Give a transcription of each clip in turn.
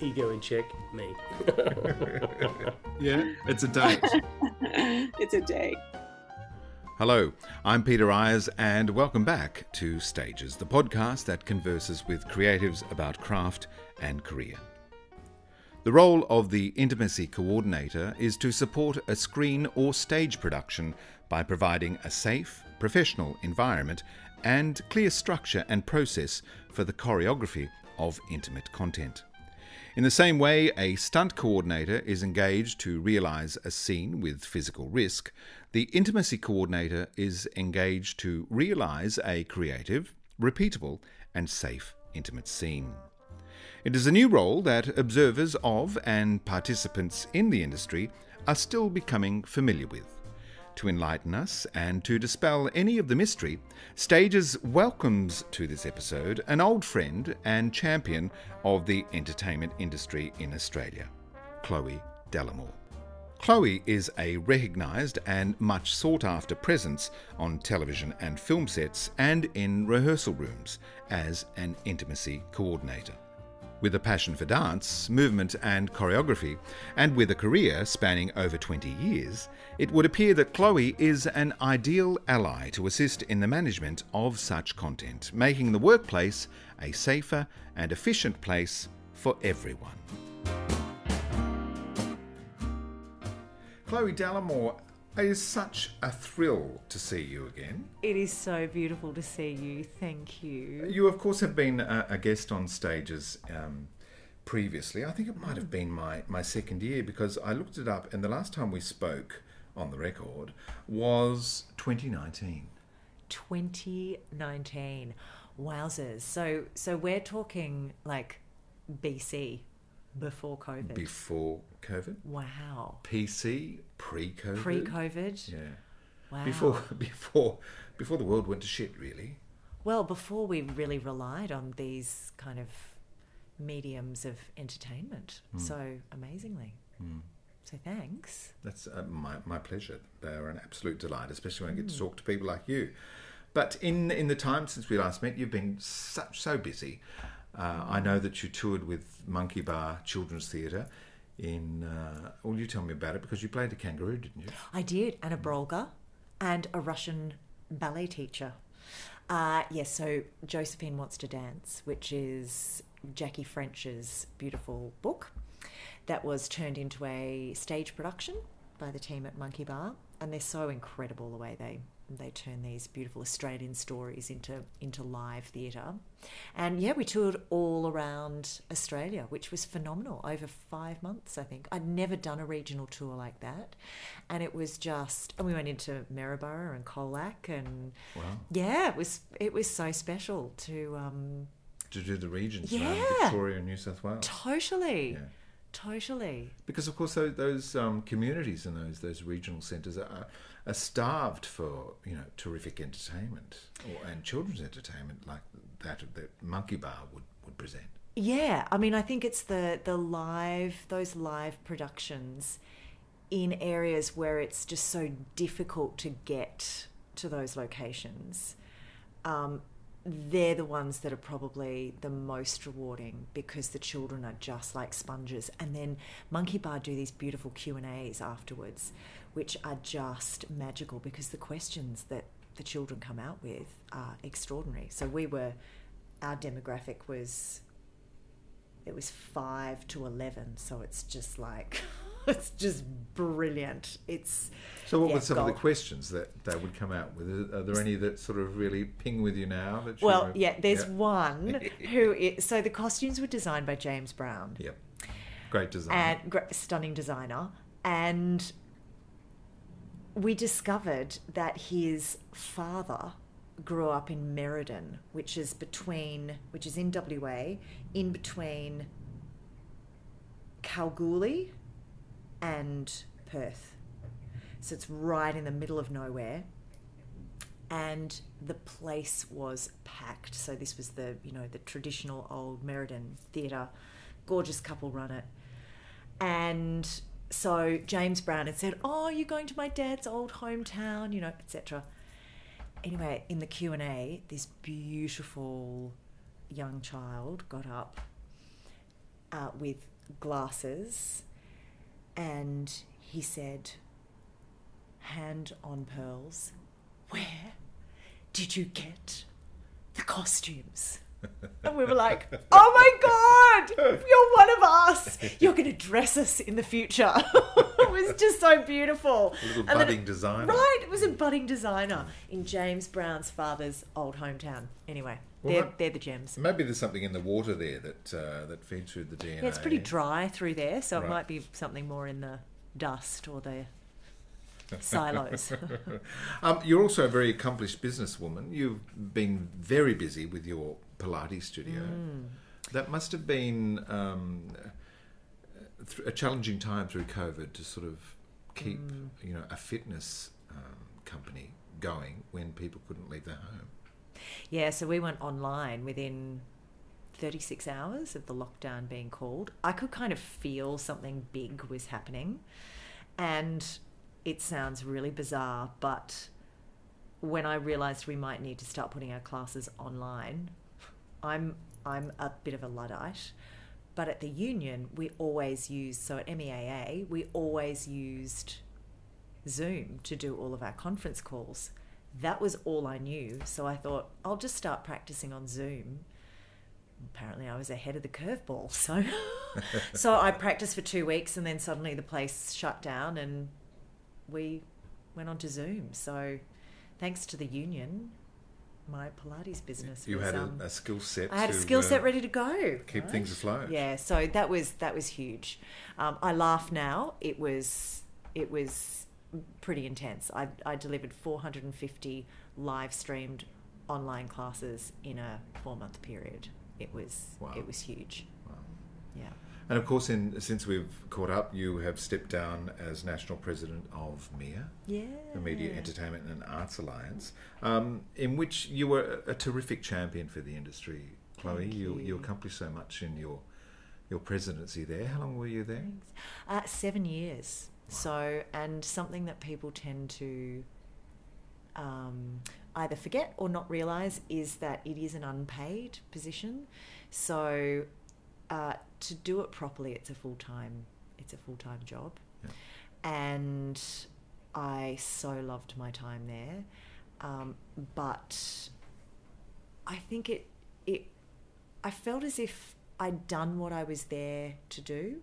Ego in check, me. yeah, it's a date. it's a date. Hello, I'm Peter Ayres, and welcome back to Stages, the podcast that converses with creatives about craft and career. The role of the intimacy coordinator is to support a screen or stage production by providing a safe, professional environment and clear structure and process for the choreography of intimate content. In the same way, a stunt coordinator is engaged to realize a scene with physical risk, the intimacy coordinator is engaged to realize a creative, repeatable, and safe intimate scene. It is a new role that observers of and participants in the industry are still becoming familiar with. To enlighten us and to dispel any of the mystery, Stages welcomes to this episode an old friend and champion of the entertainment industry in Australia, Chloe Dallimore. Chloe is a recognised and much sought after presence on television and film sets and in rehearsal rooms as an intimacy coordinator. With a passion for dance, movement, and choreography, and with a career spanning over 20 years, it would appear that Chloe is an ideal ally to assist in the management of such content, making the workplace a safer and efficient place for everyone. Chloe Dallimore, it is such a thrill to see you again. It is so beautiful to see you. Thank you. You, of course, have been a, a guest on stages um, previously. I think it might have been my, my second year because I looked it up, and the last time we spoke on the record was 2019. 2019. Wowzers. So, so we're talking like BC before COVID. Before COVID. Wow. PC pre-COVID. Pre-COVID. Yeah. Wow. Before before before the world went to shit, really. Well, before we really relied on these kind of mediums of entertainment mm. so amazingly. Mm. So thanks. That's uh, my my pleasure. They're an absolute delight, especially when I get to talk to people like you. But in in the time since we last met, you've been such so busy. Uh, I know that you toured with Monkey Baa Children's Theatre in. Uh, well, you tell me about it because you played a kangaroo, didn't you? I did, and a brolga, and a Russian ballet teacher. Uh, yes, so Josephine Wants to Dance, which is Jackie French's beautiful book that was turned into a stage production by the team at Monkey Baa. And they're so incredible the way they they turn these beautiful Australian stories into into live theatre. And yeah, we toured all around Australia, which was phenomenal over five months, I think. I'd never done a regional tour like that. And it was just and we went into Maryborough and Colac and wow. yeah, it was it was so special to um to do the regions yeah. around Victoria and New South Wales. Totally. Yeah. Totally. Because of course those, those um, communities and those those regional centres are, are starved for you know terrific entertainment or, and children's entertainment like that that Monkey Baa would, would present. Yeah, I mean I think it's the the live those live productions in areas where it's just so difficult to get to those locations, um, they're the ones that are probably the most rewarding because the children are just like sponges. And then Monkey Baa do these beautiful Q and A's afterwards, which are just magical because the questions that the children come out with are extraordinary. So we were, our demographic was, it was five to eleven. So it's just like. it's just brilliant. It's so. What yeah, were some gold. of the questions that they would come out with? Are there any that sort of really ping with you now? That you well, yeah. There's yeah. one who. Is, so the costumes were designed by James Brown. Yep. Great design. And gr- stunning designer, and we discovered that his father grew up in Merredin, which is between, which is in WA, in between Kalgoorlie and Perth. So it's right in the middle of nowhere. And the place was packed. So this was the, you know, the traditional old Merredin theatre. Gorgeous couple run it. And so James Brown had said, "Oh, you're going to my dad's old hometown, you know, etc." Anyway, in the Q and A, this beautiful young child got up uh, with glasses, and he said, "Hand on pearls, where did you get the costumes?" And we were like, oh my God, you're one of us. You're going to dress us in the future. it was just so beautiful. A little And budding it- designer. Right, it was a budding designer in James Brown's father's old hometown. Anyway, Well, they're, they're the gems. Maybe there's something in the water there that uh, that feeds through the DNA. Yeah, it's pretty dry through there, so Right. it might be something more in the dust or the silos. um, you're also a very accomplished businesswoman. You've been very busy with your Pilates studio. Mm. That must have been um, a challenging time through COVID to sort of keep, Mm. you know, a fitness um, company going when people couldn't leave their home. Yeah, so we went online within 36 hours of the lockdown being called. I could kind of feel something big was happening. And it sounds really bizarre, but when I realized we might need to start putting our classes online, I'm I'm a bit of a luddite. But at the union, we always use so at MEAA, we always used Zoom to do all of our conference calls. That was all I knew. So I thought, I'll just start practicing on Zoom. Apparently, I was ahead of the curveball. So, so I practiced for two weeks, and then suddenly the place shut down, and we went on to Zoom. So, thanks to the union, my Pilates business. You was, had a, um, a skill set. I had a to, skill set uh, ready to go. Keep right? things afloat. Yeah, so that was that was huge. Um, I laugh now. It was it was pretty intense. I, I delivered 450 live streamed online classes in a four month period. It was it was huge. Wow. Yeah. And of course, in, since we've caught up, you have stepped down as national president of MIA, Yeah. the Media Entertainment and Arts Alliance, um, in which you were a, terrific champion for the industry. Chloe, you. you you. accomplished so much in your your presidency there. How long were you there? Uh, seven years. So, and something that people tend to um, either forget or not realize is that it is an unpaid position. So, uh, to do it properly, it's a full time. It's a full time job, and I so loved my time there. Um, but I think it it I felt as if I'd done what I was there to do,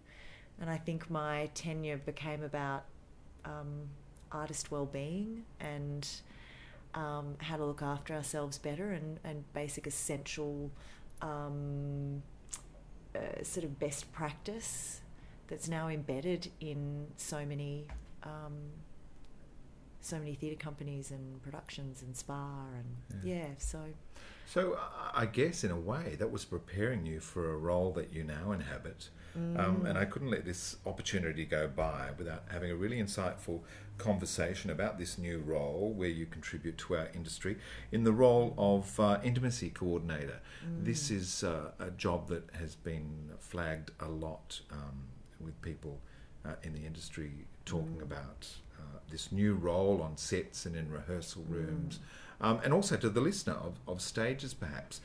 and I think my tenure became about um, artist well-being and um, how to look after ourselves better and, and basic essential um, uh, sort of best practice that's now embedded in so many um, so many theatre companies and productions and spa and yeah, so So I- guess in a way that was preparing you for a role that you now inhabit. Um, Mm. and I couldn't let this opportunity go by without having a really insightful conversation about this new role where you contribute to our industry in the role of uh, intimacy coordinator. This Mm. is uh, a job that has been flagged a lot um, with people uh, in the industry talking Mm. about this new role on sets and in rehearsal rooms, um, and also to the listener of, of stages, perhaps.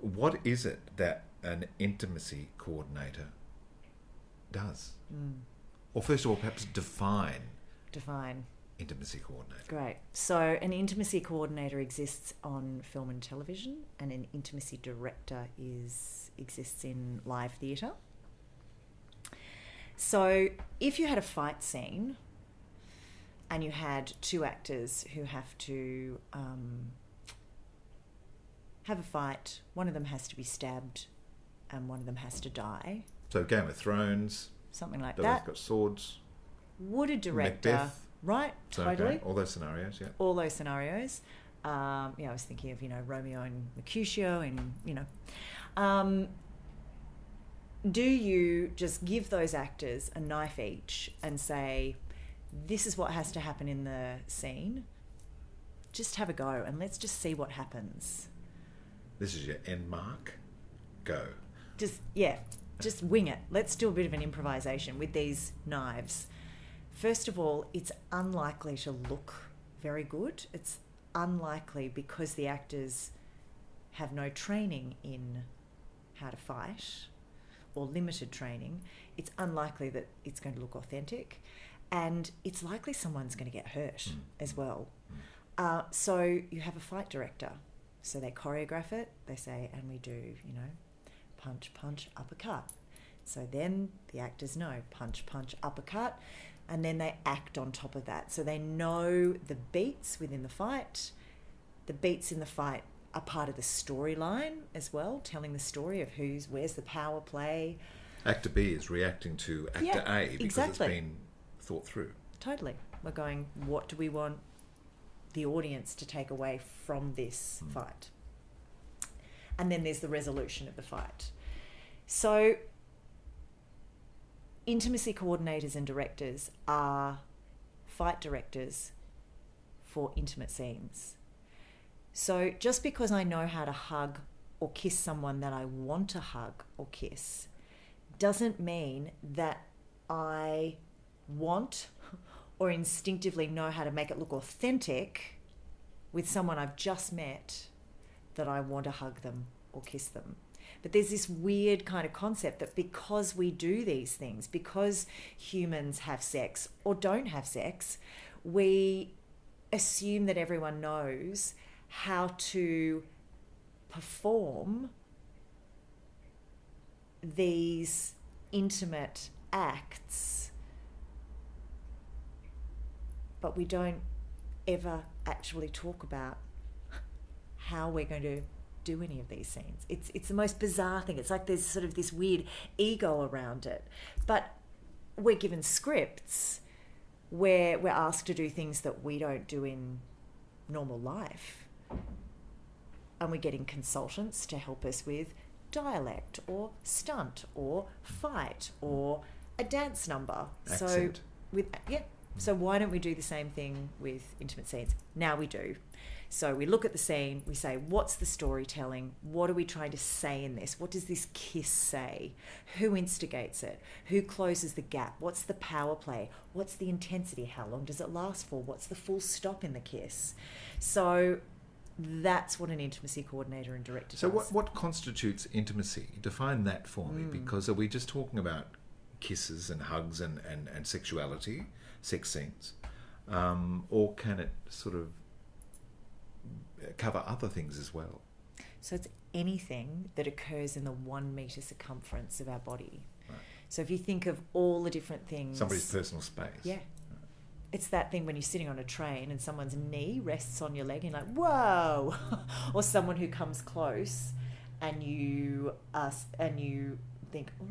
What is it that an intimacy coordinator does? Mm. Or first of all, perhaps define Define. intimacy coordinator. Great. So, an intimacy coordinator exists on film and television, and an intimacy director is exists in live theatre. So, if you had a fight scene and you had two actors who have to um, have a fight, one of them has to be stabbed and one of them has to die, So Game of Thrones, something like they've that. got swords. Would a director, Macbeth. right? So, totally. okay, all those scenarios, yeah. all those scenarios. Um, yeah, I was thinking of you know Romeo and Mercutio, and you know, um, do you just give those actors a knife each and say, "This is what has to happen in the scene"? Just have a go, and let's just see what happens. This is your end mark. Go. Just yeah, just wing it. Let's do a bit of an improvisation with these knives. First of all, it's unlikely to look very good. It's unlikely because the actors have no training in how to fight or limited training. It's unlikely that it's going to look authentic, and it's likely someone's going to get hurt mm. as mm. well. Mm. Uh, so you have a fight director. So they choreograph it. They say, and we do, you know, punch, punch, uppercut. So then the actors know punch, punch, uppercut, and then they act on top of that. So they know the beats within the fight. The beats in the fight are part of the storyline as well, telling the story of who's where's the power play. Actor B is reacting to actor Yeah, A because exactly. it's been thought through. Totally. We're going, what do we want the audience to take away from this hmm. fight? And then there's the resolution of the fight. So, intimacy coordinators and directors are fight directors for intimate scenes. So, just because I know how to hug or kiss someone that I want to hug or kiss doesn't mean that I want or instinctively know how to make it look authentic with someone I've just met that I want to hug them or kiss them. But there's this weird kind of concept that because we do these things, because humans have sex or don't have sex, we assume that everyone knows how to perform these intimate acts, but we don't ever actually talk about how we're going to do any of these scenes. It's it's the most bizarre thing. It's like there's sort of this weird ego around it. But we're given scripts where we're asked to do things that we don't do in normal life. And we're getting consultants to help us with dialect or stunt or fight or a dance number. So with yeah. So why don't we do the same thing with intimate scenes? Now we do. So we look at the scene, we say, what's the storytelling? What are we trying to say in this? What does this kiss say? Who instigates it? Who closes the gap? What's the power play? What's the intensity? How long does it last for? What's the full stop in the kiss? So that's what an intimacy coordinator and director So, does. what, what constitutes intimacy? Define that for me, Mm. because are we just talking about kisses and hugs and, and, and sexuality, sex scenes? Um, or can it sort of cover other things as well? So it's anything that occurs in the one meter circumference of our body. So if you think of all the different things, Somebody's personal space. Yeah. It's that thing when you're sitting on a train and someone's knee rests on your leg and you're like, whoa! or someone who comes close and you ask, and you think, oh,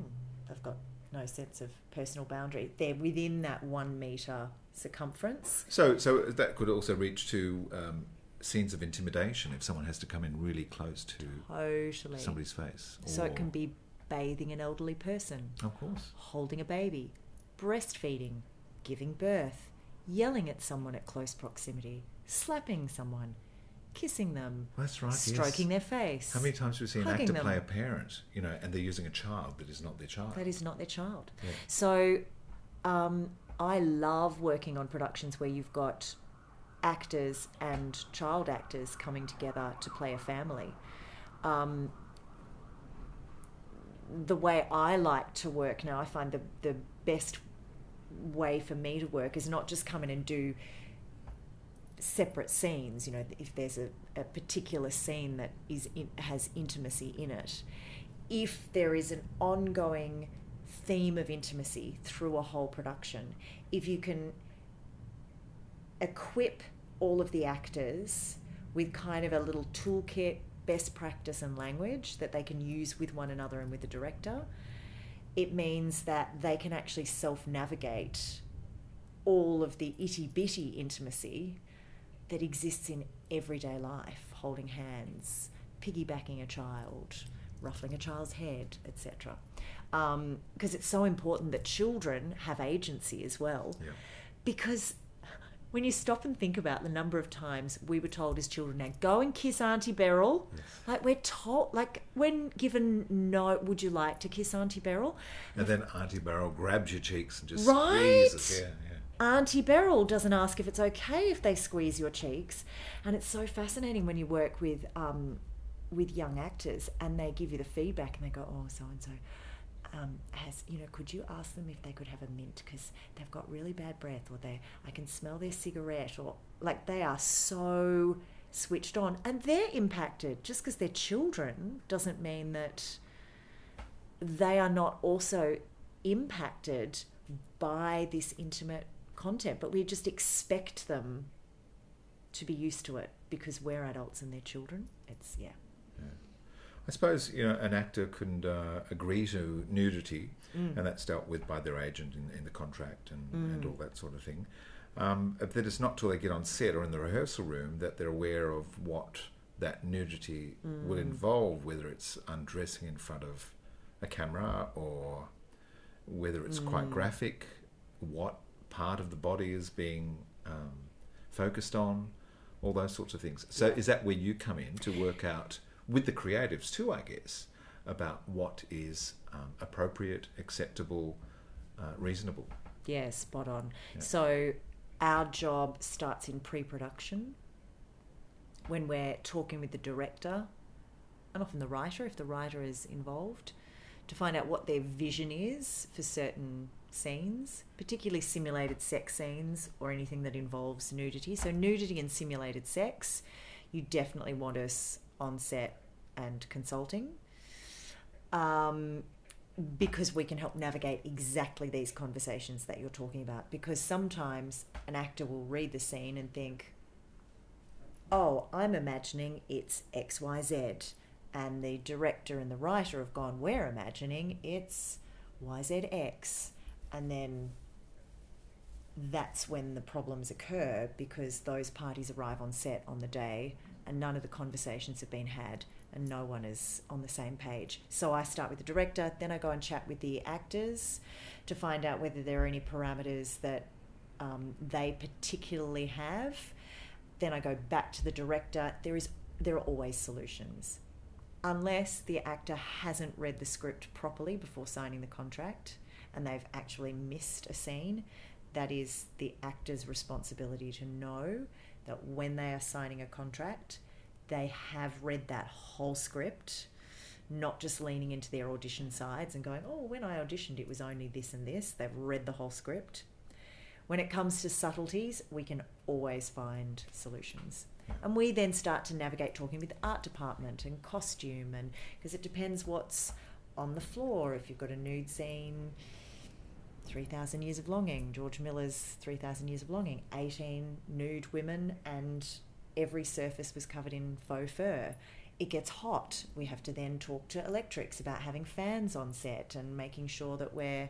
they've got no sense of personal boundary. They're within that one meter circumference. So, so that could also reach to um, scenes of intimidation if someone has to come in really close to Totally. somebody's face. So it can be bathing an elderly person. Of course. Holding a baby, breastfeeding, giving birth, yelling at someone at close proximity, slapping someone, kissing them, That's right. yes. stroking their face. How many times do we see an actor them. play a parent, you know, and they're using a child that is not their child? That is not their child. Yeah. So, um, I love working on productions where you've got actors and child actors coming together to play a family. Um, the way I like to work now, I find the, the best way for me to work is not just come in and do separate scenes. You know, if there's a, a particular scene that is in, has intimacy in it, if there is an ongoing theme of intimacy through a whole production, if you can equip all of the actors with kind of a little toolkit, best practice, and language that they can use with one another and with the director, it means that they can actually self navigate all of the itty bitty intimacy that exists in everyday life holding hands, piggybacking a child, ruffling a child's head, etc. Because um, it's so important that children have agency as well. Yeah. Because when you stop and think about the number of times we were told as children now go and kiss auntie beryl yes. like we're told like when given no would you like to kiss auntie beryl and then auntie beryl grabs your cheeks and just right? squeezes yeah. Auntie Beryl doesn't ask if it's okay if they squeeze your cheeks, and it's so fascinating when you work with um, with young actors and they give you the feedback and they go, "Oh, so and so, has you know could you ask them if they could have a mint? Because they've got really bad breath or they I can smell their cigarette or like they are so switched on. And they're impacted. Just because they're children doesn't mean that they are not also impacted by this intimate content but we just expect them to be used to it because we're adults and they're children it's yeah I suppose you know an actor can uh, agree to nudity, Mm. and that's dealt with by their agent in, in the contract and, Mm. and all that sort of thing. Um, that it's not till they get on set or in the rehearsal room that they're aware of what that nudity will Mm. involve, whether it's undressing in front of a camera or whether it's quite Mm. graphic, what part of the body is being um, focused on, all those sorts of things. So, is that where you come in to work out? with the creatives too, I guess, about what is um, appropriate, acceptable, uh, reasonable. Yeah, spot on. Yeah. So our job starts in pre-production when we're talking with the director and often the writer, if the writer is involved, to find out what their vision is for certain scenes, particularly simulated sex scenes or anything that involves nudity. So nudity and simulated sex, you definitely want us on set and consulting um, because we can help navigate exactly these conversations that you're talking about. Because sometimes an actor will read the scene and think, oh, I'm imagining it's XYZ. And the director and the writer have gone, we're imagining it's YZX. And then that's when the problems occur because those parties arrive on set on the day and none of the conversations have been had and no one is on the same page. So I start with the director, then I go and chat with the actors to find out whether there are any parameters that um, they particularly have. Then I go back to the director. There is there are always solutions. Unless the actor hasn't read the script properly before signing the contract and they've actually missed a scene, that is the actor's responsibility to know that when they are signing a contract, they have read that whole script, not just leaning into their audition sides and going, oh, when I auditioned, it was only this and this. They've read the whole script. When it comes to subtleties, we can always find solutions. And we then start to navigate talking with art department and costume, and because it depends what's on the floor. If you've got a nude scene, 3,000 Years of Longing, George Miller's 3,000 Years of Longing, 18 nude women, and every surface was covered in faux fur. It gets hot. We have to then talk to electrics about having fans on set and making sure that we're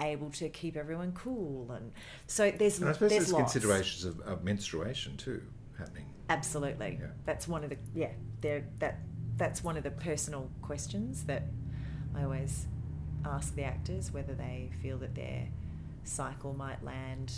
able to keep everyone cool. And so there's And I suppose there's there's considerations of, of menstruation too happening. Absolutely. Yeah. That's one of the yeah. That that's one of the personal questions that I always ask the actors whether they feel that their cycle might land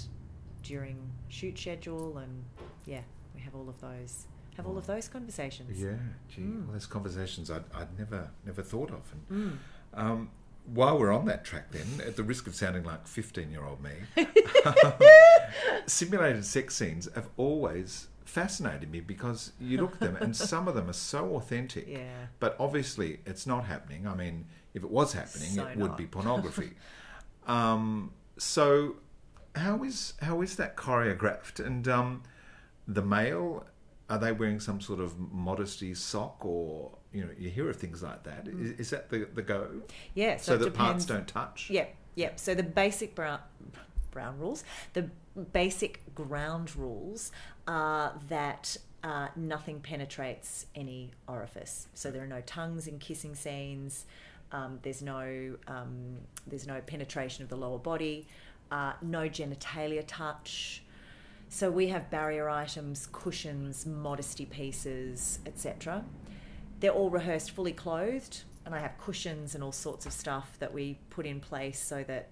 during shoot schedule and yeah, we have all of those have all of those conversations. Yeah, gee, Mm. well, there's conversations I'd, I'd never never thought of. And, Mm. um, while we're on that track, then, at the risk of sounding like 15 year old me, simulated sex scenes have always fascinated me because you look at them and some of them are so authentic. Yeah. But obviously, it's not happening. I mean, if it was happening, So it would be pornography. um, so, how is how is that choreographed? And um, the male, are they wearing some sort of modesty sock, or you know, you hear of things like that. Is, is that the the go? Yeah, So, so, parts don't touch. Yep, yep. So the basic brown brown rules, the basic ground rules are that uh, nothing penetrates any orifice. So there are no tongues in kissing scenes. Um, there's no um, there's no penetration of the lower body. Uh, no genitalia touch. So we have barrier items, cushions, modesty pieces, etc. They're all rehearsed fully clothed, and I have cushions and all sorts of stuff that we put in place so that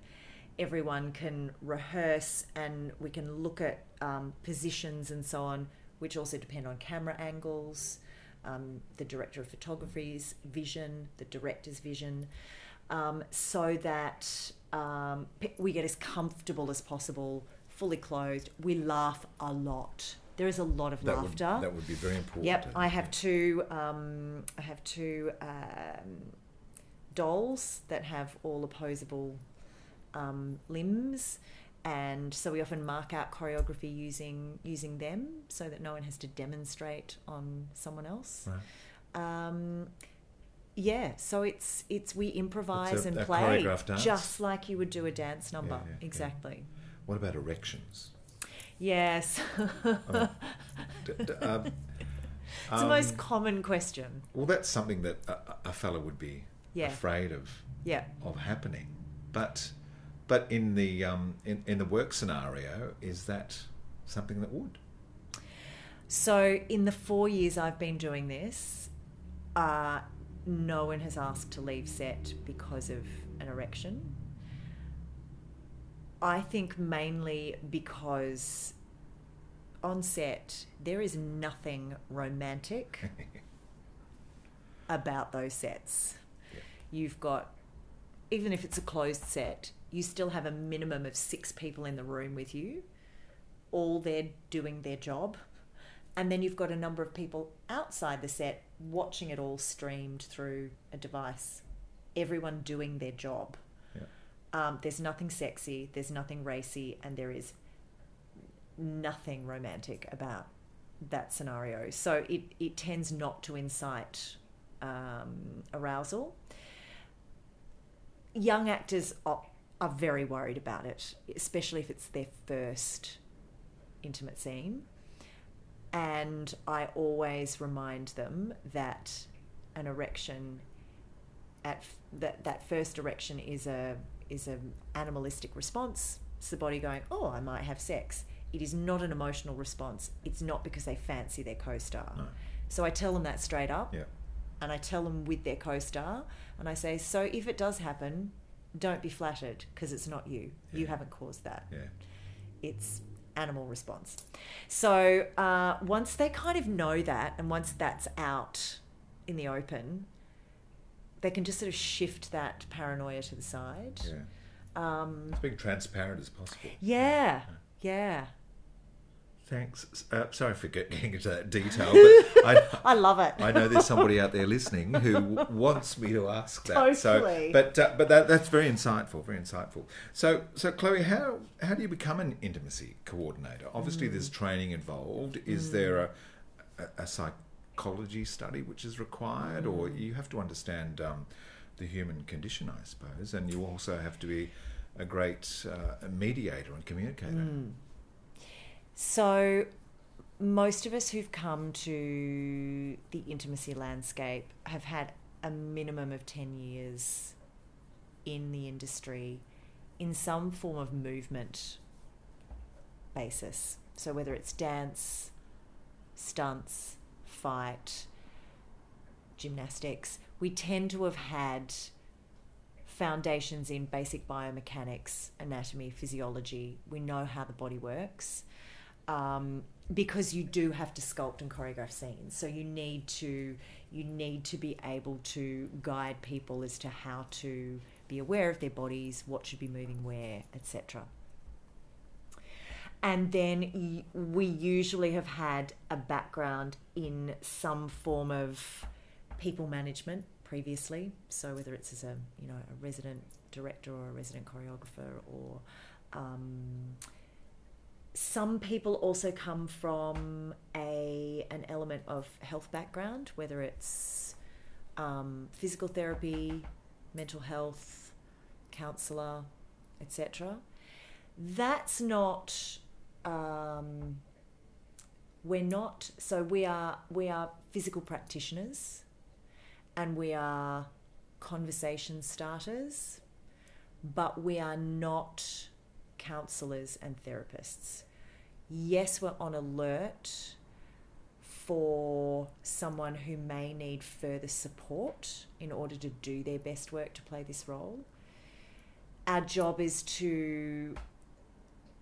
everyone can rehearse and we can look at um, positions and so on, which also depend on camera angles, um, the director of photography's vision, the director's vision, um, so that um, we get as comfortable as possible, fully clothed. We laugh a lot. There is a lot of That would- laughter. that would be very important, Yep, I have two. Um, I have two um, dolls that have all opposable um, limbs, and so we often mark out choreography using using them, so that no one has to demonstrate on someone else. Um, yeah, so it's it's we improvise a- and a play just like you would do a dance number. yeah, yeah. exactly. What about erections? Yes. D- d- um, it's the most um, common question. Well, that's something that a, a fella would be Yeah. afraid of Yeah. of happening. But but in the um, in, in the work scenario, is that something that would? So, in the four years I've been doing this, uh, no one has asked to leave set because of an erection. I think mainly because on set there is nothing romantic about those sets. You've got, even if it's a closed set, you still have a minimum of six people in the room with you, all there doing their job. And then you've got a number of people outside the set watching it all streamed through a device. Everyone doing their job. Um, there's nothing sexy, there's nothing racy, and there is nothing romantic about that scenario. So it, it tends not to incite um, arousal. Young actors are, are very worried about it, especially if it's their first intimate scene. And I always remind them that an erection at f- that that first erection is a is an animalistic response. It's the body going, "Oh, I might have sex." It is not an emotional response. It's not because they fancy their co-star. So I tell them that straight up. Yeah. And I tell them with their co-star, and I say, "So if it does happen, don't be flattered because it's not you. You haven't caused that. Yeah. It's animal response." So uh, once they kind of know that, and once that's out in the open, they can just sort of shift that paranoia to the side. Yeah. Um, being transparent as possible. yeah, yeah. Thanks. Uh, sorry for getting into that detail, but I, I love it. I know there's somebody out there listening who wants me to ask that. So, Totally. but uh, but that, that's very insightful. Very insightful. So so Chloe, how how do you become an intimacy coordinator? Obviously, there's Mm. training involved. Is there a, a, a psychology study which is required, or Mm. you have to understand um, the human condition, I suppose, and you also have to be a great uh, mediator and communicator. So, most of us who've come to the intimacy landscape have had a minimum of 10 years in the industry in some form of movement basis. So, whether it's dance, stunts, fight, gymnastics, we tend to have had foundations in basic biomechanics, anatomy, physiology. We know how the body works um, because you do have to sculpt and choreograph scenes. So you need to you need to be able to guide people as to how to be aware of their bodies, what should be moving where, etc. And then we usually have had a background in some form of people management previously. So whether it's as a you know a resident director or a resident choreographer or um, some people also come from a an element of health background, whether it's um, physical therapy, mental health, counsellor, etc. That's not. Um, we're not. So we are. We are physical practitioners, and we are conversation starters, but we are not counsellors and therapists. Yes, we're on alert for someone who may need further support in order to do their best work to play this role. Our job is to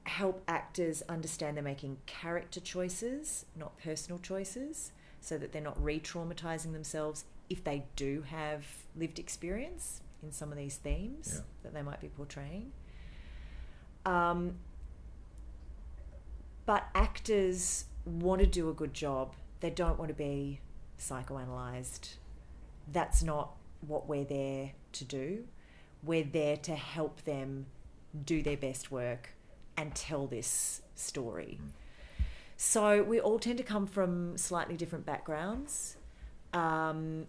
help actors understand they're making character choices, not personal choices, so that they're not re traumatizing themselves if they do have lived experience in some of these themes yeah. that they might be portraying. Um, but actors want to do a good job. They don't want to be psychoanalyzed. That's not what we're there to do. We're there to help them do their best work and tell this story. Mm. So we all tend to come from slightly different backgrounds. Um,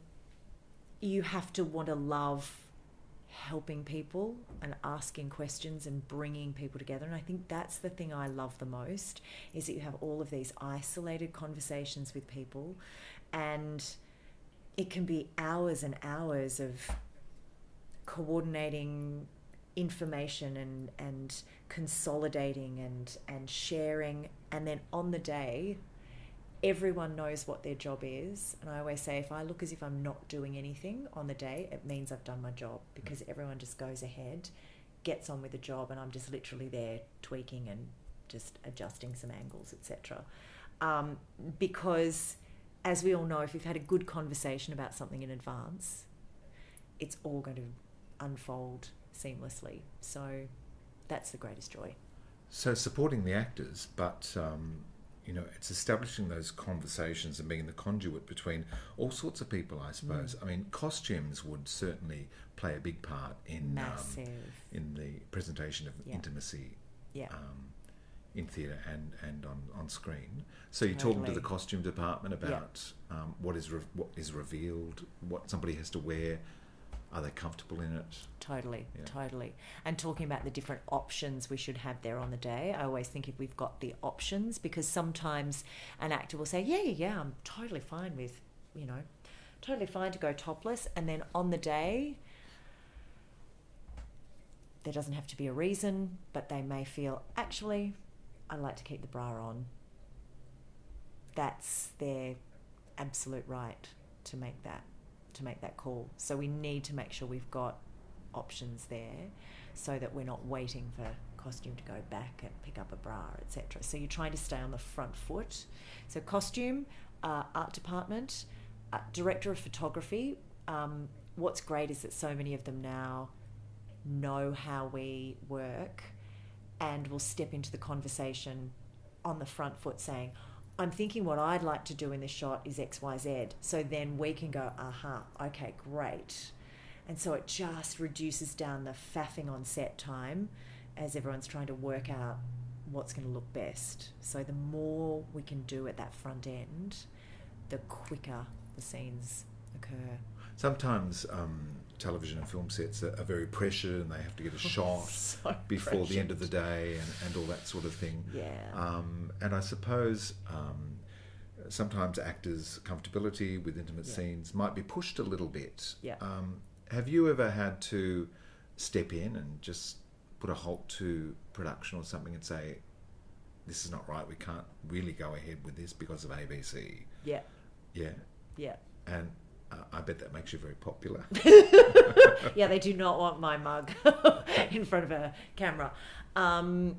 you have to want to love helping people and asking questions and bringing people together. And i think that's the thing i love the most is that you have all of these isolated conversations with people and it can be hours and hours of coordinating information and and consolidating and and sharing. And then on the day everyone knows what their job is. And I always say, if I look as if I'm not doing anything on the day, it means I've done my job because everyone just goes ahead, gets on with the job, and I'm just literally there tweaking and just adjusting some angles, etc. Um, because, as we all know, if we've had a good conversation about something in advance, it's all going to unfold seamlessly. So that's the greatest joy. So supporting the actors, but um, you know, it's establishing those conversations and being the conduit between all sorts of people, I suppose. Mm. I mean, costumes would certainly play a big part in um, in the presentation of yeah. intimacy yeah. Um, in theatre and, and on, on screen. So you're totally. talking to the costume department about yeah. um, what is re- what is revealed, what somebody has to wear, are they comfortable in it? Totally, yeah. totally. And talking about the different options we should have there on the day, I always think if we've got the options, because sometimes an actor will say, Yeah, yeah, I'm totally fine with, you know, totally fine to go topless. And then on the day, there doesn't have to be a reason, but they may feel, actually, I like to keep the bra on. That's their absolute right to make that to make that call. So we need to make sure we've got options there so that we're not waiting for costume to go back and pick up a bra, etc. So you're trying to stay on the front foot. So costume, uh, art department, uh, director of photography. Um, what's great is that so many of them now know how we work and will step into the conversation on the front foot saying, I'm thinking what I'd like to do in this shot is XYZ. So then we can go, aha, okay, great. And so it just reduces down the faffing on set time as everyone's trying to work out what's going to look best. So the more we can do at that front end, the quicker the scenes occur. Sometimes um, television and film sets are, are, very pressured and they have to get a shot so before pressured. the end of the day and, and all that sort of thing. Yeah. Um, and I suppose um, sometimes actors' comfortability with intimate yeah. scenes might be pushed a little bit. Yeah. Um, have you ever had to step in and just put a halt to production or something and say, this is not right, we can't really go ahead with this because of ABC? Yeah. Yeah. Yeah. And uh, I bet that makes you very popular. yeah, they do not want my mug in front of a camera. Um,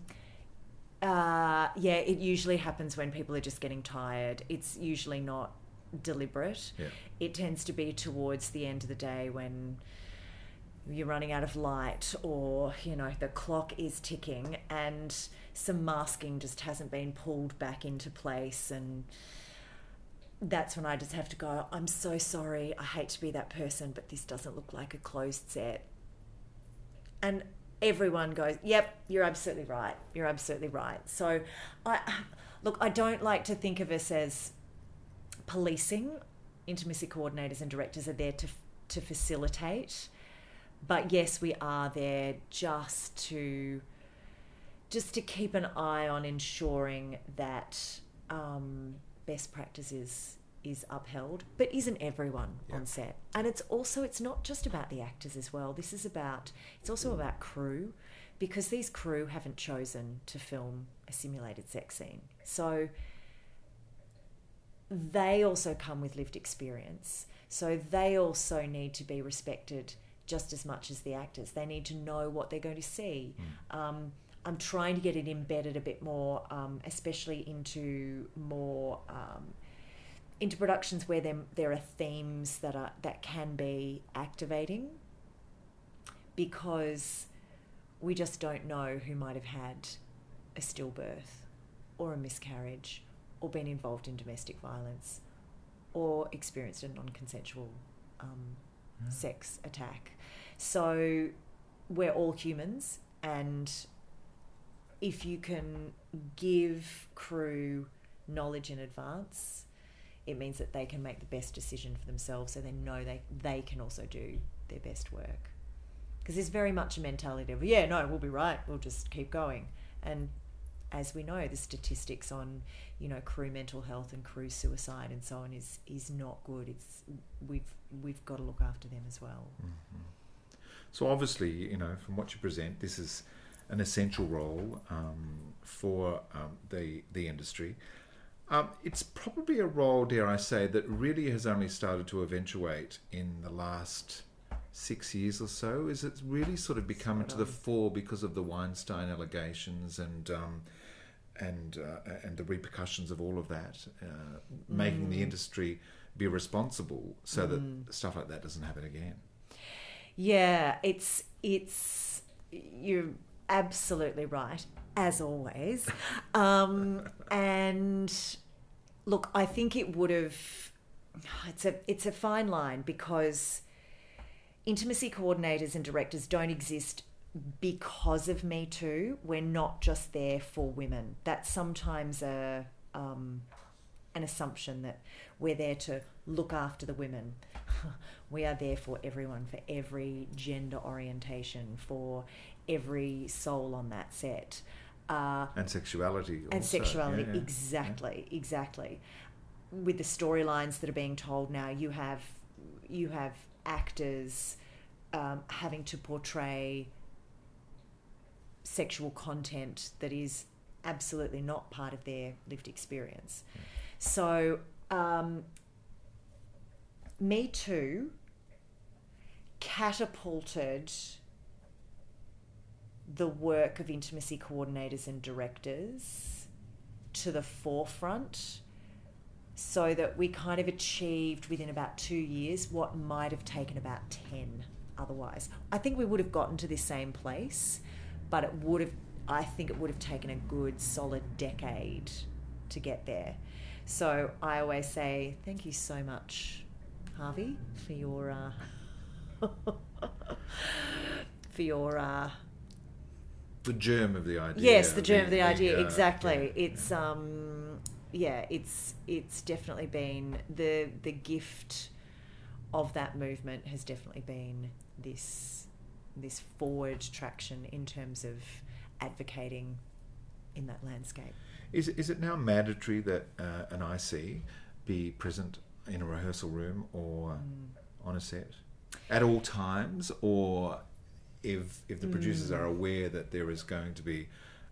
uh, yeah, it usually happens when people are just getting tired. It's usually not deliberate. Yeah. It tends to be towards the end of the day when you're running out of light or you know the clock is ticking and some masking just hasn't been pulled back into place and that's when I just have to go I'm so sorry. I hate to be that person but this doesn't look like a closed set. And everyone goes yep you're absolutely right. You're absolutely right. So I look I don't like to think of us as policing. Intimacy coordinators and directors are there to to facilitate. But yes, we are there just to just to keep an eye on ensuring that um, best practice is is upheld, but isn't everyone yeah. on set? And it's also it's not just about the actors as well. This is about it's also about crew, because these crew haven't chosen to film a simulated sex scene, so they also come with lived experience. So they also need to be respected just as much as the actors. They need to know what they're going to see. Mm. Um, I'm trying to get it embedded a bit more, um, especially into more um, into productions where there there are themes that are that can be activating, because we just don't know who might have had a stillbirth, or a miscarriage, or been involved in domestic violence, or experienced a non-consensual um, sex attack. So we're all humans, and if you can give crew knowledge in advance, it means that they can make the best decision for themselves so they know they, they can also do their best work. Because there's very much a mentality of, yeah, no, we'll be right, we'll just keep going. And as we know, the statistics on you know crew mental health and crew suicide and so on is is not good. It's we've we've got to look after them as well. Mm-hmm. So obviously, you know, from what you present, this is an essential role um, for um, the the industry. Um, it's probably a role, dare I say, that really has only started to eventuate in the last six years or so. Is it really sort of become to the fore because of the Weinstein allegations and um, and uh, and the repercussions of all of that, uh, making the mm. industry be responsible so mm. that stuff like that doesn't happen again. Yeah, it's it's you're absolutely right as always, um, and look, I think it would have. It's a it's a fine line because intimacy coordinators and directors don't exist because of Me Too, we're not just there for women. That's sometimes a um, an assumption that we're there to look after the women. we are there for everyone, for every gender orientation, for every soul on that set. Uh, and sexuality. And sexuality, yeah, yeah. exactly, yeah. exactly. With the storylines that are being told now, you have you have actors um, having to portray sexual content that is absolutely not part of their lived experience. So, um, Me Too catapulted the work of intimacy coordinators and directors to the forefront so that we kind of achieved within about two years what might have taken about 10 otherwise. I think we would have gotten to this same place but it would have, I think it would have taken a good solid decade to get there. So I always say, thank you so much, Harvey, for your. Uh, for your uh, the germ of the idea. Yes, the germ the, of the idea. The, uh, exactly. Yeah, it's yeah. um, yeah, it's it's definitely been the the gift of that movement has definitely been this this forward traction in terms of advocating in that landscape. Is, is it now mandatory that uh, an IC be present in a rehearsal room or mm. on a set at all times, or if if the producers mm. are aware that there is going to be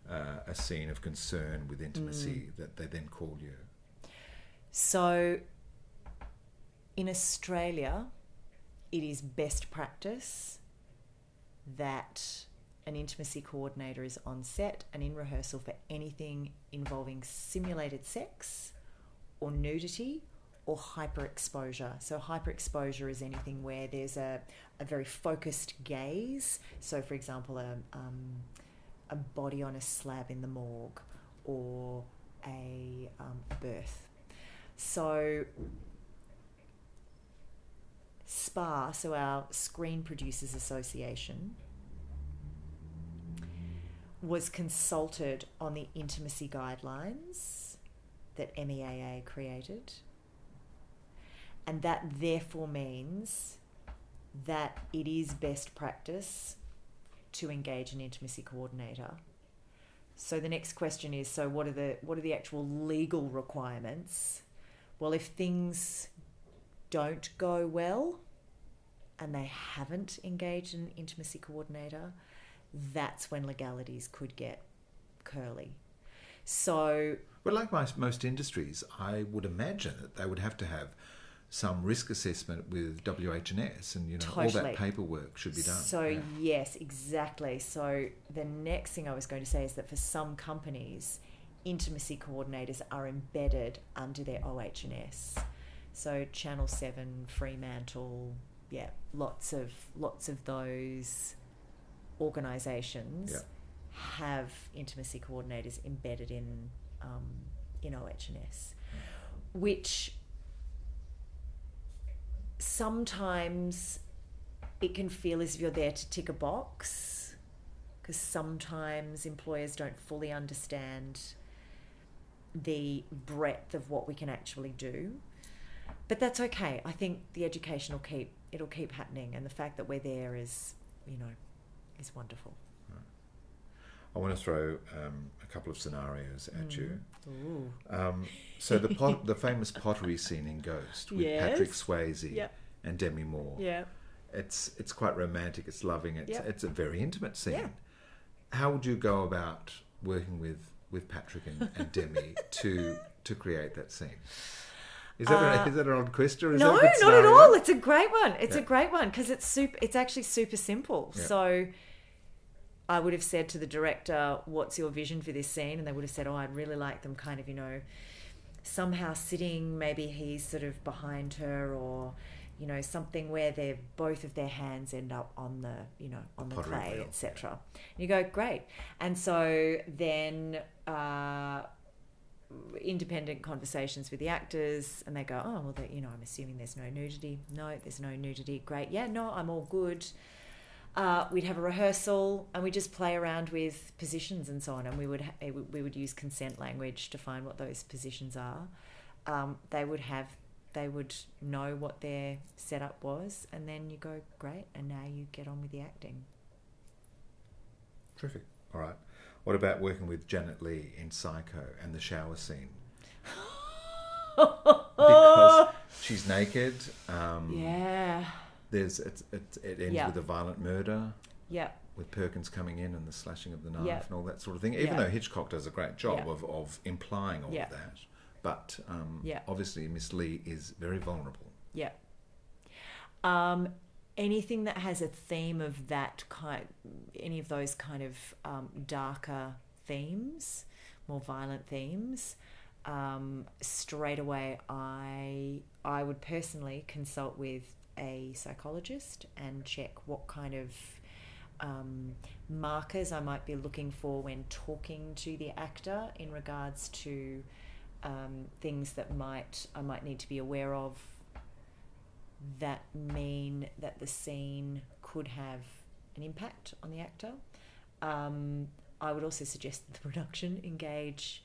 uh, a scene of concern with intimacy, mm. that they then call you? So, in Australia, it is best practice that an intimacy coordinator is on set and in rehearsal for anything involving simulated sex or nudity or hyperexposure. So, hyperexposure is anything where there's a, a very focused gaze. So, for example, a, um, a body on a slab in the morgue or a, um, birth. So, SPA, so our Screen Producers Association, was consulted on the intimacy guidelines that MEAA created. And that therefore means that it is best practice to engage an intimacy coordinator. So the next question is so what are the what are the actual legal requirements? Well, if things don't go well and they haven't engaged an intimacy coordinator, that's when legalities could get curly. So, But like most industries, I would imagine that they would have to have some risk assessment with WH&S you know all that paperwork should be done. So Yeah. yes, exactly. So the next thing I was going to say is that for some companies, intimacy coordinators are embedded under their OH&S. So Channel Seven, Fremantle, yeah, lots of lots of those organisations Yeah. have intimacy coordinators embedded in um, in OH&S, which sometimes it can feel as if you're there to tick a box because sometimes employers don't fully understand the breadth of what we can actually do. But that's okay. I think the education will keep it'll keep happening and the fact that we're there is you know is wonderful I want to throw um, a couple of scenarios at you. Mm. Ooh. Um, so the pot, the famous pottery scene in Ghost with Patrick Swayze Yep. and Demi Moore. Yeah. It's it's quite romantic. It's loving. It's Yep. it's a very intimate scene. Yeah. How would you go about working with with Patrick and, and Demi to to create that scene? Is that, Uh, a, is that an odd question? Or is no, that not at all. It's a great one. It's Yeah. a great one because it's super. It's actually super simple. Yeah. So, I would have said to the director, "What's your vision for this scene?" And they would have said, "Oh, I'd really like them kind of, you know, somehow sitting. Maybe he's sort of behind her, or." You know, something where they're both of their hands end up on the, you know, on the Pottery clay, etc. You go, great. And so then uh, independent conversations with the actors and they go oh well you know i'm assuming there's no nudity no there's no nudity great yeah no i'm all good uh, we'd have a rehearsal and we just play around with positions and so on and we would ha- we would use consent language to find what those positions are um, they would have they would know what their setup was and then you go great and now you get on with the acting Terrific. All right. What about working with Janet Leigh in Psycho and the shower scene? because she's naked. Um, Yeah. There's it, it, it ends Yeah. with a violent murder. Yeah. With Perkins coming in and the slashing of the knife Yeah. and all that sort of thing. Even though Hitchcock does a great job of, of implying all of that, but um, Yeah. obviously Miss Leigh is very vulnerable. Yeah. Um, anything that has a theme of that kind, any of those kind of um, darker themes, more violent themes, um, straight away I I would personally consult with a psychologist and check what kind of um, markers I might be looking for when talking to the actor in regards to um, things that might I might need to be aware of that mean that the scene could have an impact on the actor. Um, I would also suggest that the production engage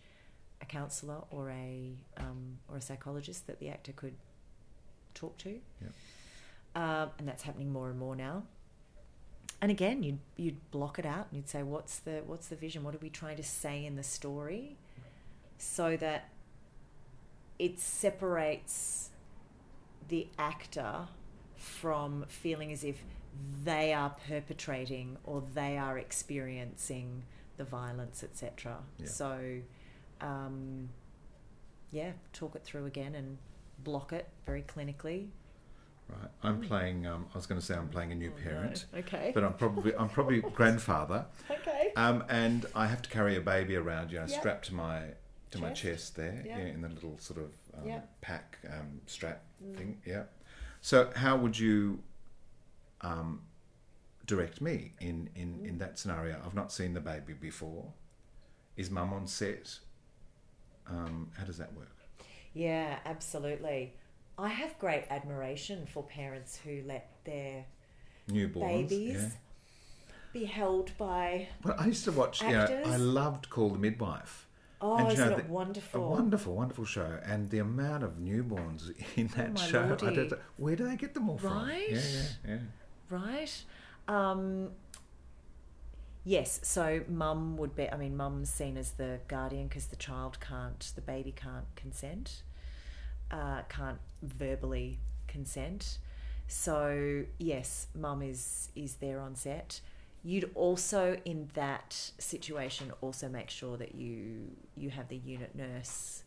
a counsellor or a um, or a psychologist that the actor could talk to, um, and that's happening more and more now. And again, you'd you'd block it out and you'd say, "What's the what's the vision? What are we trying to say in the story?" So that it separates the actor from feeling as if they are perpetrating or they are experiencing the violence, etc. Yeah. So, um, yeah, talk it through again and block it very clinically. Right. I'm playing. Um, I was going to say I'm playing a new parent. Oh, Okay. But I'm probably I'm probably grandfather. Okay. Um, and I have to carry a baby around, you know, Yep. strapped to my to my Chest. chest there, Yep. yeah, in the little sort of um, Yep. pack um, strap Mm. thing. Yeah. So how would you um, direct me in, in, Mm. in that scenario? I've not seen the baby before. Is mum on set? Um, how does that work? Yeah, absolutely. I have great admiration for parents who let their Newborns. babies Yeah. be held by. Well, I used to watch. You know, I loved Call the Midwife. Oh, And, isn't know, it the- wonderful? A wonderful, wonderful show, and the amount of newborns in that Oh, show. Don't, where do they get them all from? Right? Yeah, yeah, yeah. right? Um, yes, so mum would be, I mean, mum's seen as the guardian because the child can't, the baby can't consent, uh, can't verbally consent. So, yes, mum is, is there on set. You'd also, in that situation, also make sure that you you have the unit nurse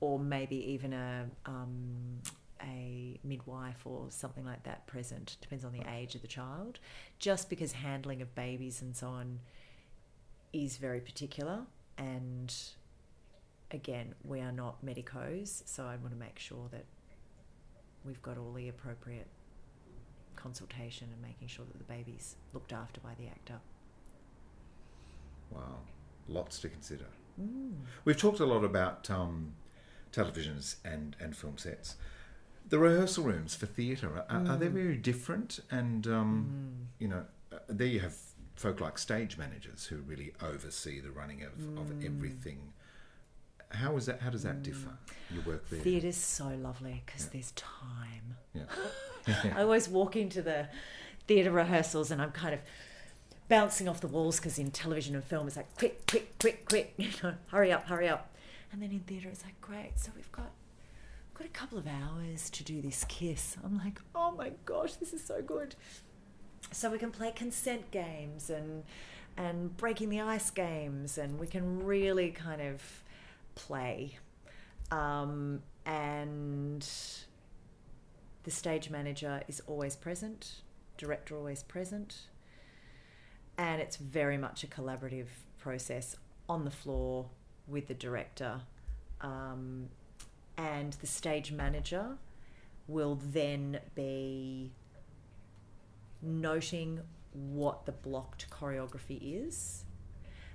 or maybe even a um, a midwife or something like that present. Depends on the age of the child. Just because handling of babies and so on is very particular, and again, we are not medicos, so I want to make sure that we've got all the appropriate consultation and making sure that the baby's looked after by the actor. Wow, lots to consider. Mm. We've talked a lot about um, televisions and, and film sets. The rehearsal rooms for theatre are, are they Mm. very different? And um, you know, uh, there you have folk like stage managers who really oversee the running of, of Mm. everything. How is that? How does that differ? Your work there. Theatre's so lovely because there's time. Yeah. I always walk into the theatre rehearsals and I'm kind of bouncing off the walls because in television and film it's like quick, quick, quick, quick, you know, hurry up, hurry up. And then in theatre it's like great, so we've got got a couple of hours to do this kiss. I'm like, oh my gosh, this is so good. So we can play consent games and and breaking the ice games and we can really kind of play. Um, and the stage manager is always present, director always present, and it's very much a collaborative process on the floor with the director. Um, and the stage manager will then be noting what the blocked choreography is.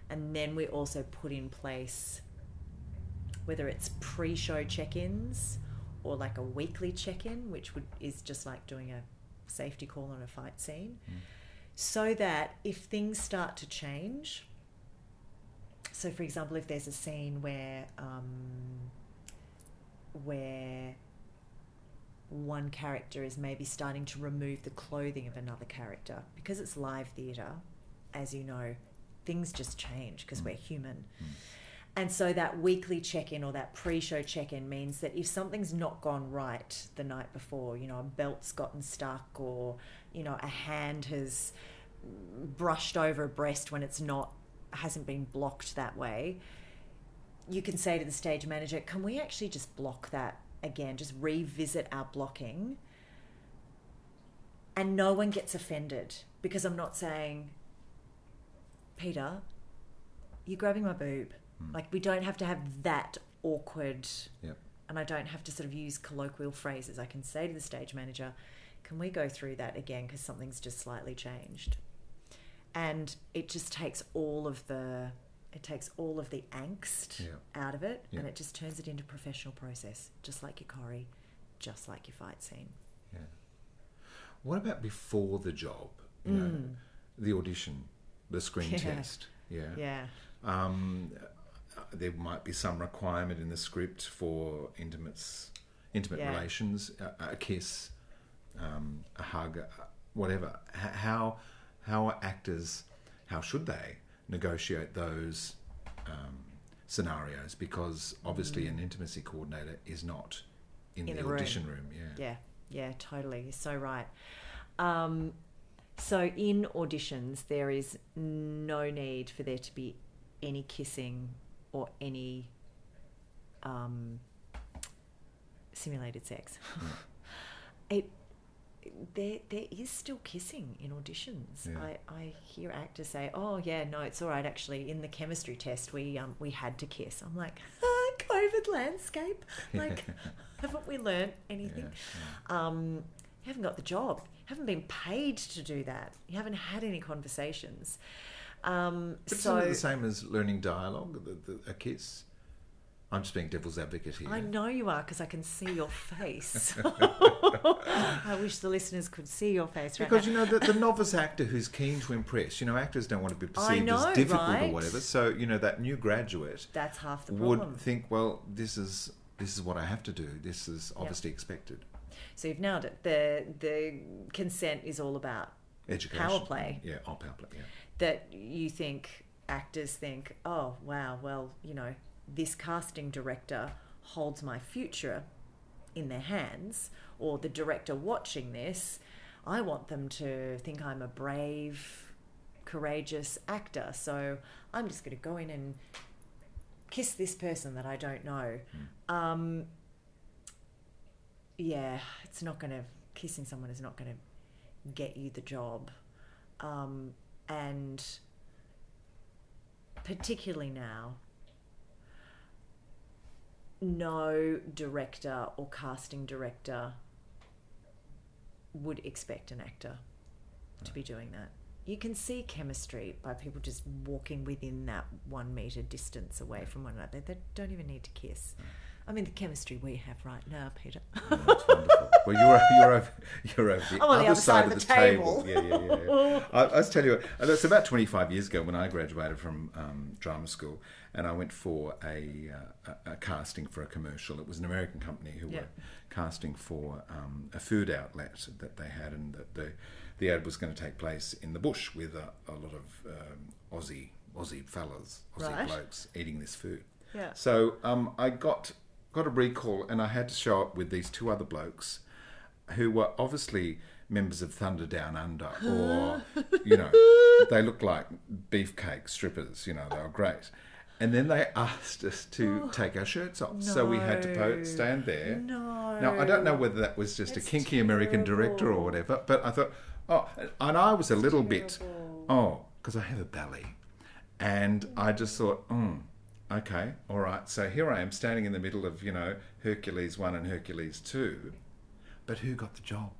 And then we also put in place whether it's pre-show check-ins or like a weekly check-in, which would is just like doing a safety call on a fight scene, mm. so that if things start to change. So, for example, if there's a scene where um, where one character is maybe starting to remove the clothing of another character because it's live theatre, as you know, things just change because mm. we're human. Mm. And so that weekly check in or that pre show check in means that if something's not gone right the night before, you know, a belt's gotten stuck or, you know, a hand has brushed over a breast when it's not, hasn't been blocked that way, you can say to the stage manager, can we actually just block that again? Just revisit our blocking. And no one gets offended because I'm not saying, Peter, you're grabbing my boob. Like, we don't have to have that awkward, Yep. and I don't have to sort of use colloquial phrases. I can say to the stage manager, can we go through that again because something's just slightly changed? And it just takes all of the it takes all of the angst Yeah. out of it and it just turns it into professional process, just like your choreo, just like your fight scene. Yeah. What about before the job? You know, Mm. the audition, the screen Yeah. test. Yeah. Yeah. Um, there might be some requirement in the script for intimates, intimate Yeah. relations, a, a kiss, um, a hug, uh, whatever. H- how how are actors? How should they negotiate those um, scenarios? Because obviously, an intimacy coordinator is not in, In the, the room. audition room. Yeah. Yeah, yeah, totally. You're so right. Um, so in auditions, there is no need for there to be any kissing or any um, simulated sex. it there there is still kissing in auditions. Yeah. I, I hear actors say, "Oh yeah, no, it's all right. Actually, in the chemistry test, we um we had to kiss." I'm like, I COVID landscape. Like, haven't we learnt anything? Um, you haven't got the job. You haven't been paid to do that. You haven't had any conversations. Um, so isn't it the same as learning dialogue, the, the, a kiss? I'm just being devil's advocate here. I know you are because I can see your face. I wish the listeners could see your face right Because now. you know the, the novice actor who's keen to impress. You know, actors don't want to be perceived know, as difficult or whatever. So you know that new graduate That's half the would problem. think, well, this is this is what I have to do. This is obviously expected. So you've nailed it. The the consent is all about Education. power play. Yeah, oh, power play. Yeah. That you think actors think, oh wow, well you know this casting director holds my future in their hands, or the director watching this, I want them to think I'm a brave, courageous actor. So I'm just going to go in and kiss this person that I don't know. Um, yeah, it's not going to kissing someone is not going to get you the job, um, and particularly now, no director or casting director would expect an actor to be doing that. You can see chemistry by people just walking within that one meter distance away from one another. They don't even need to kiss. I mean, the chemistry we have right now, Peter. Well, you're you're over, you're over the other the other side, of of the, table. table. Yeah, yeah, yeah. I, I was telling you, uh, it's about 25 years ago when I graduated from um, drama school, and I went for a, uh, a, a casting for a commercial. It was an American company who Yeah. were casting for um, a food outlet that they had, and the, the the ad was going to take place in the bush with a, a lot of um, Aussie Aussie fellas, Aussie Right. blokes eating this food. Yeah. So um, I got got a recall, and I had to show up with these two other blokes, who were obviously members of Thunder Down Under, or you know, they looked like beefcake strippers. You know, they were great. And then they asked us to take our shirts off, so we had to po- stand there. No. Now I don't know whether that was just a kinky American director or whatever, but I thought, oh, and I was a little bit, oh, because I have a belly, and I just thought, mm, okay, all right. So here I am standing in the middle of you know Hercules one and Hercules two, but who got the job?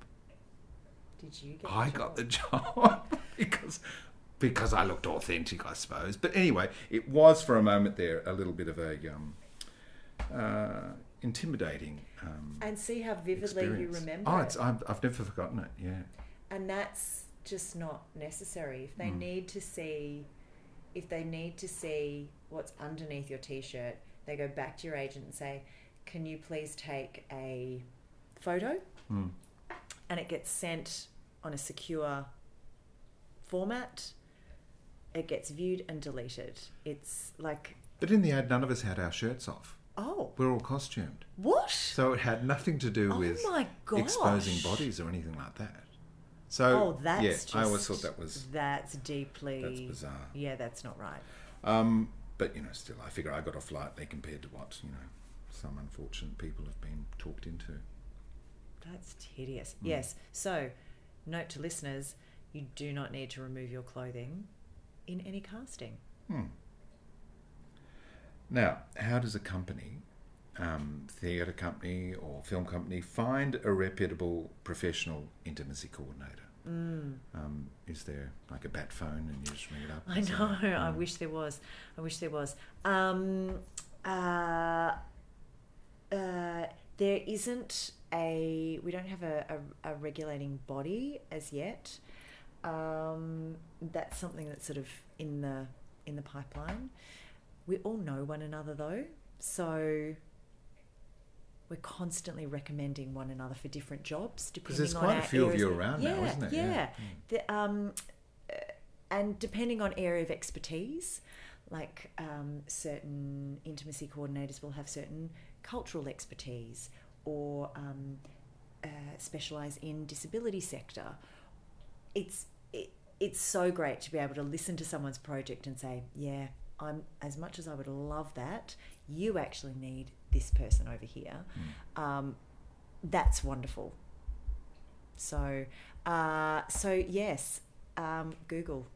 Did you get I got the job because because I looked authentic, I suppose. But anyway, it was for a moment there a little bit of a um, uh, intimidating. Um, And see how vividly you remember Oh, it. it's, I've, I've never forgotten it. Yeah. and that's just not necessary if they Mm. need to see if they need to see what's underneath your t-shirt they go back to your agent and say can you please take a photo Mm. and it gets sent on a secure format it gets viewed and deleted it's like But in the ad, none of us had our shirts off. oh We're all costumed. what So it had nothing to do Oh with exposing bodies or anything like that. So oh that's yeah, just, I always thought that was that's deeply that's bizarre. yeah that's not right Um, but you know, still, I figure I got off lightly compared to what you know some unfortunate people have been talked into. That's hideous. Mm. Yes. So, note to listeners: you do not need to remove your clothing in any casting. Hmm. Now, how does a company, um, theatre company or film company, find a reputable professional intimacy coordinator? Mm. Um, is there like a bat phone and you just ring it up? I say, know. I "Hmm." wish there was. I wish there was. Um, uh, uh, there isn't a. We don't have a, a, a regulating body as yet. Um, that's something that's sort of in the in the pipeline. We all know one another though, so we're constantly recommending one another for different jobs depending there's on quite a few of you around now, yeah, isn't it? Yeah. Yeah. The, um, uh, and depending on area of expertise, like um, certain intimacy coordinators will have certain cultural expertise or um, uh, specialize in disability sector. It's it, it's so great to be able to listen to someone's project and say, yeah, I'm as much as I would love that, you actually need this person over here. Um, that's wonderful. So, uh, so yes, um, Google.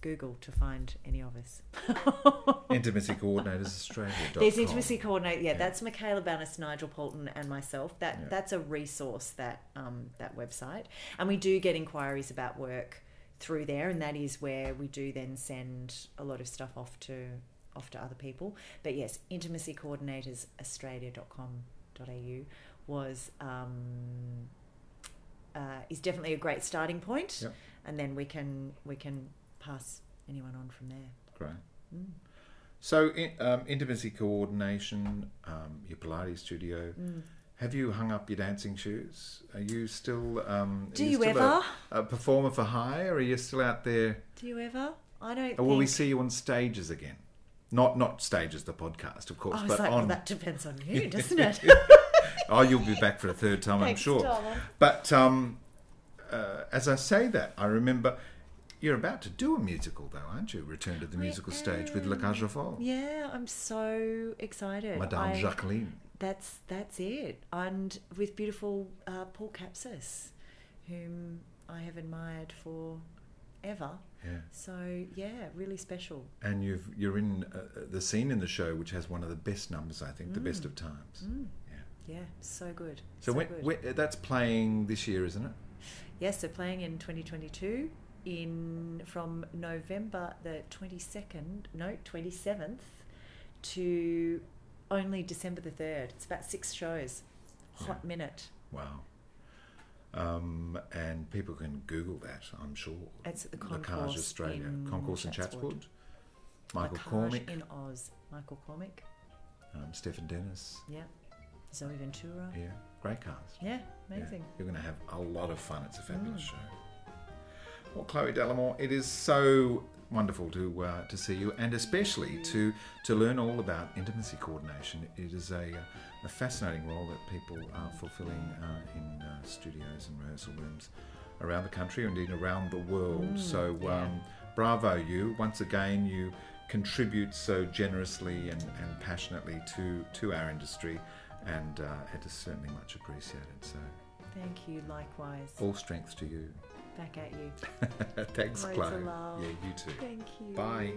Google to find any of us. Intimacy Coordinators Australia. There's intimacy coordinator. Yeah, that's Michaela Bannis, Nigel Poulton, and myself. That Yeah. that's a resource that um, that website, and we do get inquiries about work through there, and that is where we do then send a lot of stuff off to off to other people. But yes, intimacy coordinators australia.com.au was um, uh, is definitely a great starting point, Yep. and then we can we can pass anyone on from there. Great. Mm. So, in, um, intimacy coordination, um, your Pilates studio. Mm. Have you hung up your dancing shoes? Are you still? Um, Do are you still ever? A, a performer for hire, or are you still out there? Do you ever? I don't. Or will we see you on stages again? Not not stages, the podcast, of course, I was but like, on. well, that depends on you, doesn't it? oh, you'll be back for a third time, I'm sure. darling. But um, uh, as I say that, I remember you're about to do a musical, though, aren't you? Return to the musical stage with La Cage aux Folles. Yeah, I'm so excited. Madame I- Jacqueline. That's that's it, and with beautiful uh, Paul Capsis, whom I have admired for ever. Yeah. So yeah, really special. And you've you're in uh, the scene in the show, which has one of the best numbers, I think, the best Mm. of times. Mm. Yeah, so good. So, when, good. when, that's playing this year, isn't it? Yes, so playing in 2022 in from November the 22nd, no, 27th to only December the 3rd. It's about six shows. Hot minute. Wow. Um, and people can Google that, I'm sure. It's at the Concourse Australia. in Concourse in Chatswood. Michael Lacage Cormick, in Oz. Michael Cormick. um, Stephen Dennis. Yeah. Zoe Ventoura. Yeah, great cast. Yeah, Yeah, amazing. You're going to have a lot of fun. It's a fabulous Mm. show. Well, Chloe Dallimore, it is so wonderful to uh, to see you, and especially to to learn all about intimacy coordination. It is a, uh, a fascinating role that people are fulfilling uh, in uh, studios and rehearsal rooms around the country, indeed around the world. Mm, so, yeah. um, bravo you! Once again, you contribute so generously and, and passionately to to our industry, and uh, it is certainly much appreciated. So. Thank you, likewise. All strength to you. Back at you. Thanks, Loads Chloe. Yeah, you too. Thank you. Bye.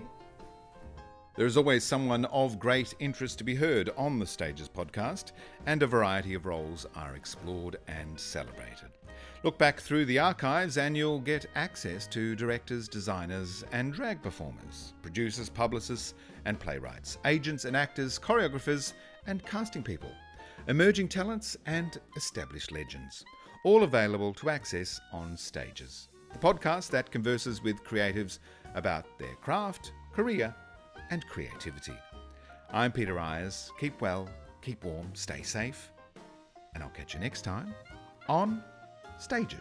There is always someone of great interest to be heard on the Stages podcast, and a variety of roles are explored and celebrated. Look back through the archives and you'll get access to directors, designers, and drag performers, producers, publicists, and playwrights, agents and actors, choreographers, and casting people, emerging talents, and established legends. All available to access on Stages, the podcast that converses with creatives about their craft, career, and creativity. I'm Peter Eyers. Keep well, keep warm, stay safe, and I'll catch you next time on Stages.